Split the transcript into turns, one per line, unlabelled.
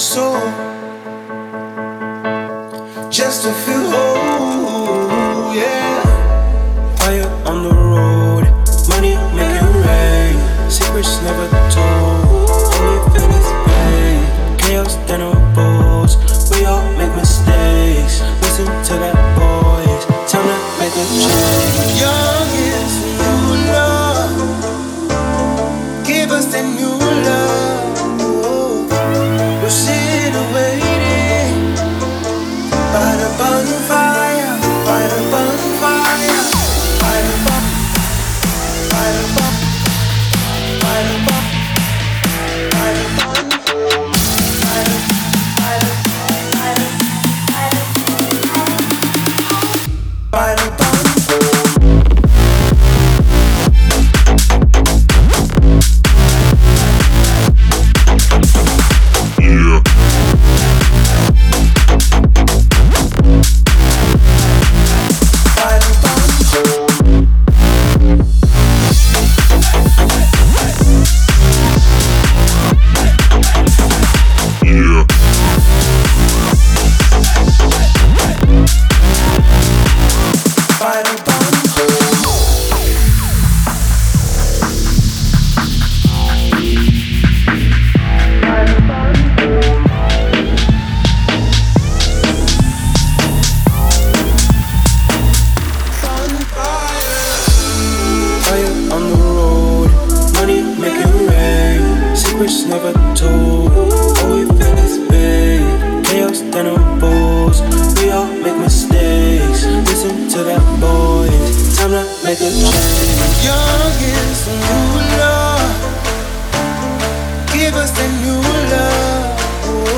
soul just to feel whole. Yeah. Fire on the road, money making rain, secrets never told. Only feel this pain, chaos than unfolds. We all make mistakes. Listen to that voice. Time to make a change. Young is new love. Give us the new love. secrets never told. All we feel is big, chaos than a balls. We all make mistakes. Listen to that voice. Time to make a change. Young is a new love. Give us a new love. Oh.